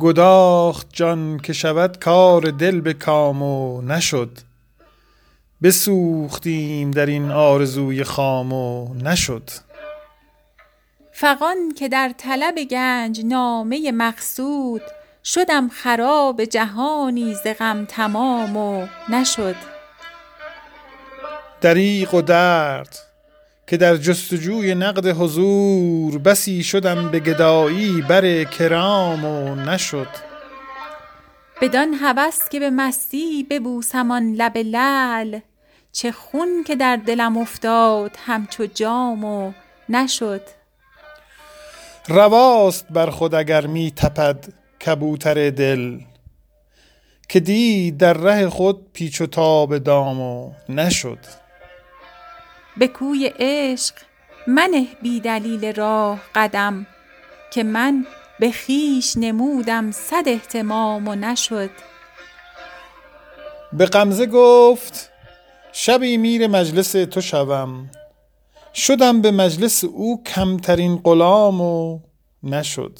گداخت جان که شود کار دل به کام و نشد. بسوختیم در این آرزوی خام و نشد. فغان که در طلب گنج نامه مقصود شدم خراب جهانی ز غم تمام و نشد. دریغ و درد که در جستجوی نقد حضور بسی شدم به گدایی بر کرام و نشد. بدان هوس که به مستی ببوسم آن لب لعل چه خون که در دلم افتاد همچو جام و نشد. رواست بر خود اگر می تپد کبوتر دل که دید در ره خود پیچ و تاب دام و نشد. به کوی عشق منه بی دلیل راه قدم که من به خویش نمودم صد اهتمام و نشد. به غمزه گفت شبی میر مجلس تو شوم. شدم به مجلس او کمترین غلام و نشد.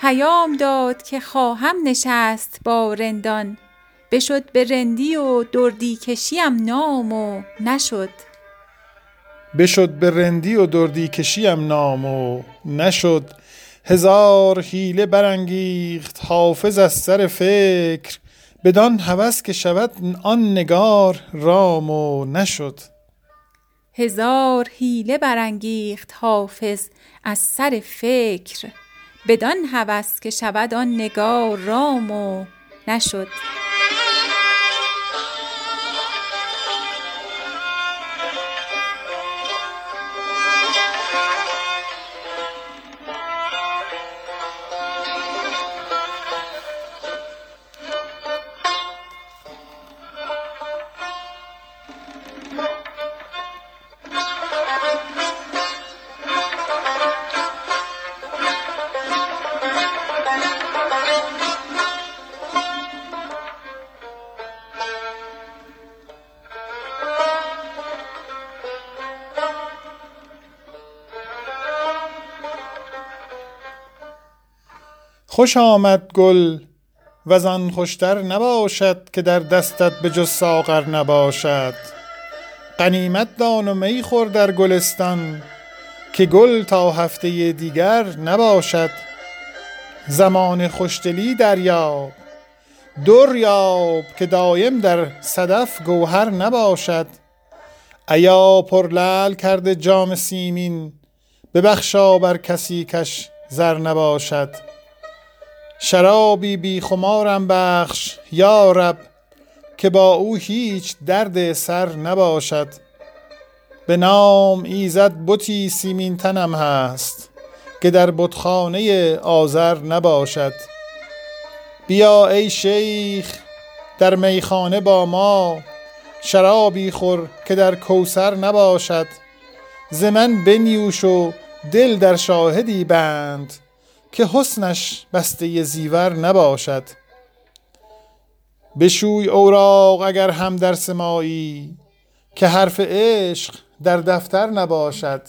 پیام داد که خواهم نشست با رندان. بشد به رندی و دردی کشیم نام و نشد. بشد به رندی و دردی کشیم نام و نشد. هزار حیله برانگیخت حافظ از سر فکر. بدان هوس که شود آن نگار رام و نشد. هزار حیله برانگیخت حافظ از سر فکر. بدان هوس که شود آن نگار رام و نشد. خوش آمد گل وزان خوشتر نباشد که در دستت به جز ساغر نباشد. غنیمت دان و می خور در گلستان که گل تا هفته دیگر نباشد. زمان خوشدلی دریاب در یاب که دایم در صدف گوهر نباشد. ایا پر لعل کرده جام سیمین ببخشا بر کسی کش زر نباشد. شرابی بی خمارم بخش یا رب که با او هیچ درد سر نباشد. به نام ایزد بتی سیمین تنم هست که در بتخانه آذر نباشد. بیا ای شیخ در میخانه با ما شرابی خور که در کوثر نباشد. ز من بنیوش و دل در شاهدی بند. که حسنش بسته زیور نباشد. بشوی اوراق اگر هم در سمایی که حرف عشق در دفتر نباشد.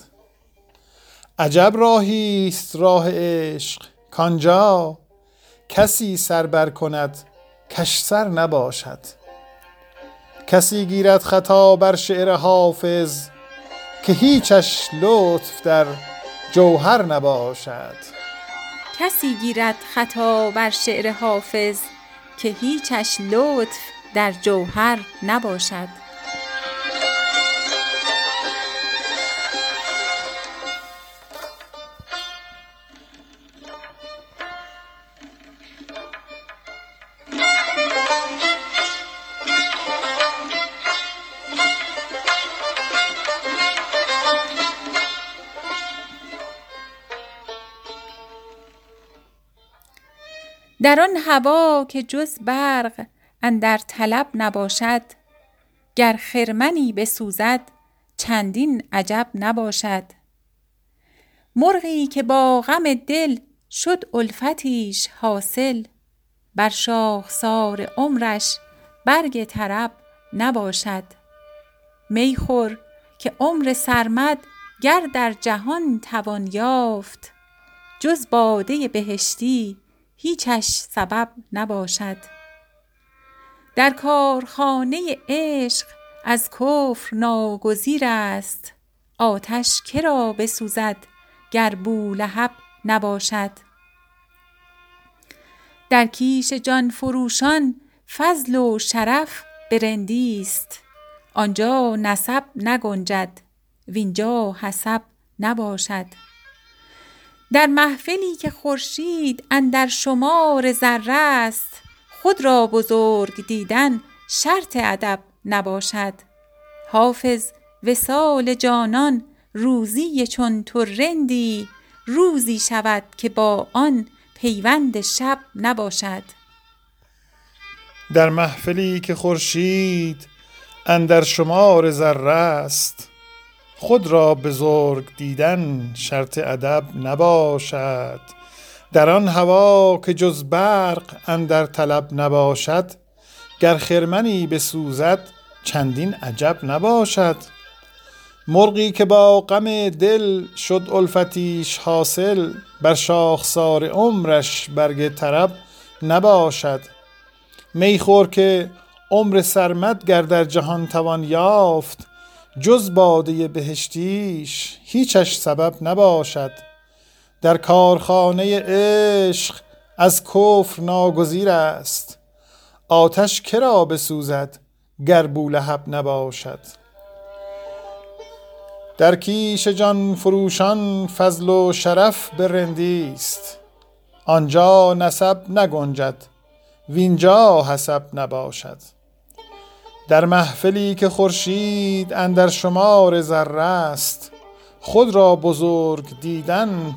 عجب راهی است راه عشق کانجا کسی سر بر کند کش سر نباشد. کسی گیرد خطا بر شعر حافظ که هیچش لطف در جوهر نباشد. کسی گیرد خطا بر شعر حافظ که هیچش لطف در جوهر نباشد. در آن هوا که جز برق اندر طلب نباشد گر خرمنی بسوزد چندین عجب نباشد. مرغی که با غم دل شد الفتیش حاصل بر شاخسار عمرش برگ طرب نباشد. می خور که عمر سرمد گر در جهان توان یافت جز باده بهشتی هیچش سبب نباشد. در کارخانه عشق از کفر ناگزیر است. آتش کرا بسوزد گر بولهب نباشد. در کیش جان فروشان فضل و شرف به رندی است. آنجا نسب نگنجد وینجا حسب نباشد. در محفلی که خورشید اندر شمار ذره است خود را بزرگ دیدن شرط ادب نباشد. حافظ وصال جانان روزی چون تو رندی روزی شود که با آن پیوند شب نباشد. در محفلی که خورشید اندر شمار ذره است خود را بزرگ دیدن شرط ادب نباشد. در آن هوا که جز برق اندر طلب نباشد گر خرمنی بسوزد چندین عجب نباشد. مرغی که با غم دل شد الفتیش حاصل بر شاخسار عمرش برگ طرب نباشد. می خور که عمر سرمد گر در جهان توان یافت جز باده بهشتیش هیچش سبب نباشد. در کارخانه عشق از کفر ناگزیر است. آتش کرا بسوزد گر بولهب نباشد. در کیش جان فروشان فضل و شرف به رندی است آنجا نسب نگنجد وینجا حسب نباشد. در محفلی که خورشید اندر شمار ذره است خود را بزرگ دیدن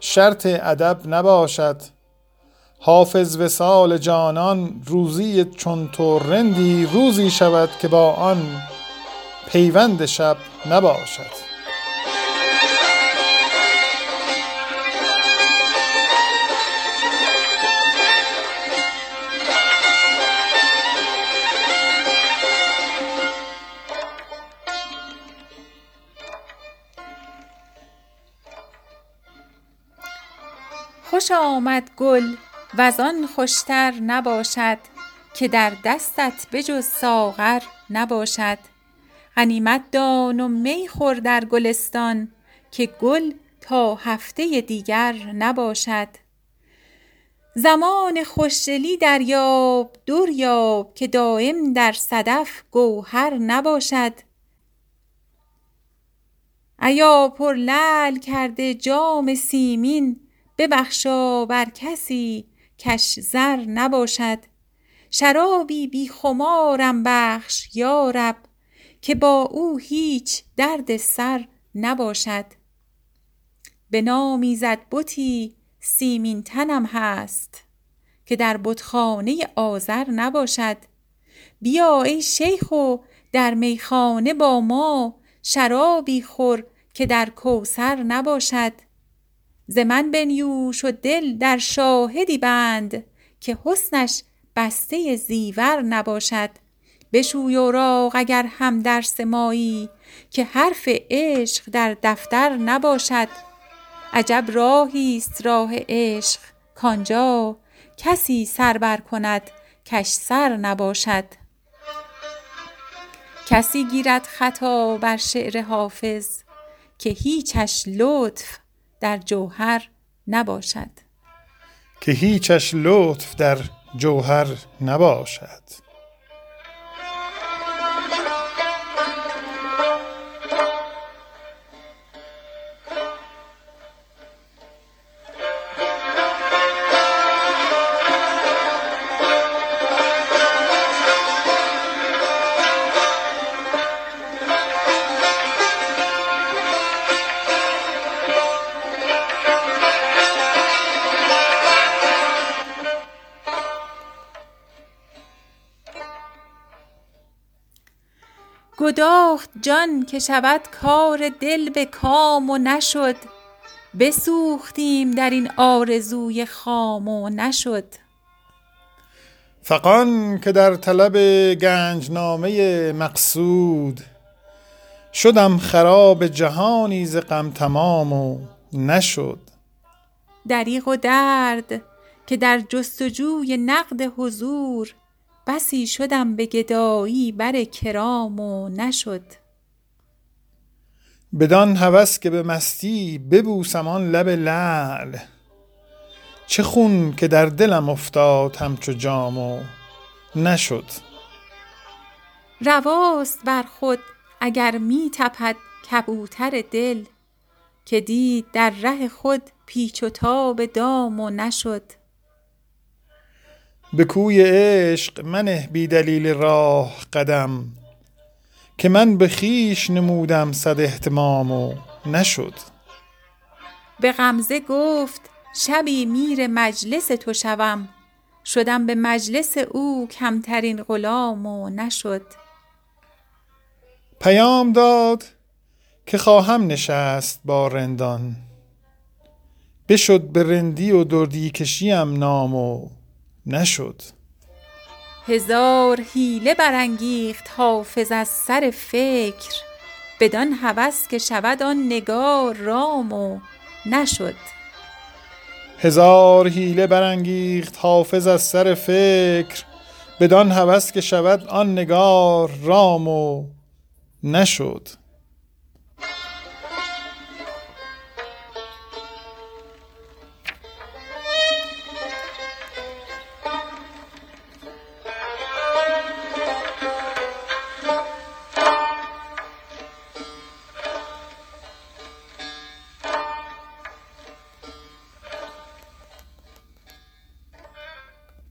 شرط ادب نباشد. حافظ وصال جانان روزی چون تو رندی روزی شود که با آن پیوند شب نباشد. خوش آمد گل وزان خوشتر نباشد که در دستت بجز ساغر نباشد. غنیمت دان و می خور در گلستان که گل تا هفته دیگر نباشد. زمان خوشدلی دریاب دریاب که دایم در صدف گوهر نباشد. ایا پر لعل کرده جام سیمین ببخشا بر کسی کش زر نباشد. شرابی بی خمارم بخش یا رب که با او هیچ درد سر نباشد. به نامی زد بتی سیمین تنم هست که در بتخانه آذر نباشد. بیا ای شیخ و در میخانه با ما شرابی خور که در کوثر نباشد. ز من بنیوش و دل در شاهدی بند که حسنش بسته زیور نباشد. بشوی اوراق اگر هم درس مایی که حرف عشق در دفتر نباشد. عجب راهی است راه عشق کانجا کسی سر بر کند کش سر نباشد. کسی گیرد خطا بر شعر حافظ که هیچش لطف در جوهر نباشد. که هیچش لطف در جوهر نباشد. گداخت جان که شود کار دل به کام و نشد. بسوختیم در این آرزوی خام و نشد. فغان که در طلب گنجنامه مقصود شدم خراب جهانی ز غم تمام و نشد. دریغ و درد که در جستجوی نقد حضور بسی شدم به گدایی بر کرام و نشد. بدان هوس که به مستی ببوسم آن لب لعل. چه خون که در دلم افتاد همچو جام و نشد. رواست بر خود اگر می تپد کبوتر دل که دید در ره خود پیچ و تاب دام و نشد. به کوی عشق منه بی دلیل راه قدم که من به خویش نمودم صد اهتمام و نشد. به غمزه گفت شبی میر مجلس تو شوم. شدم به مجلس او کمترین غلام و نشد. پیام داد که خواهم نشست با رندان. بشد به رندی و دردی کشیم نام و نشد. هزار حیله برانگیخت حافظ از سر فکر. بدان هوس که شود آن نگار رام و نشد. هزار حیله برانگیخت حافظ از سر فکر. بدان هوس که شود آن نگار رام و نشد.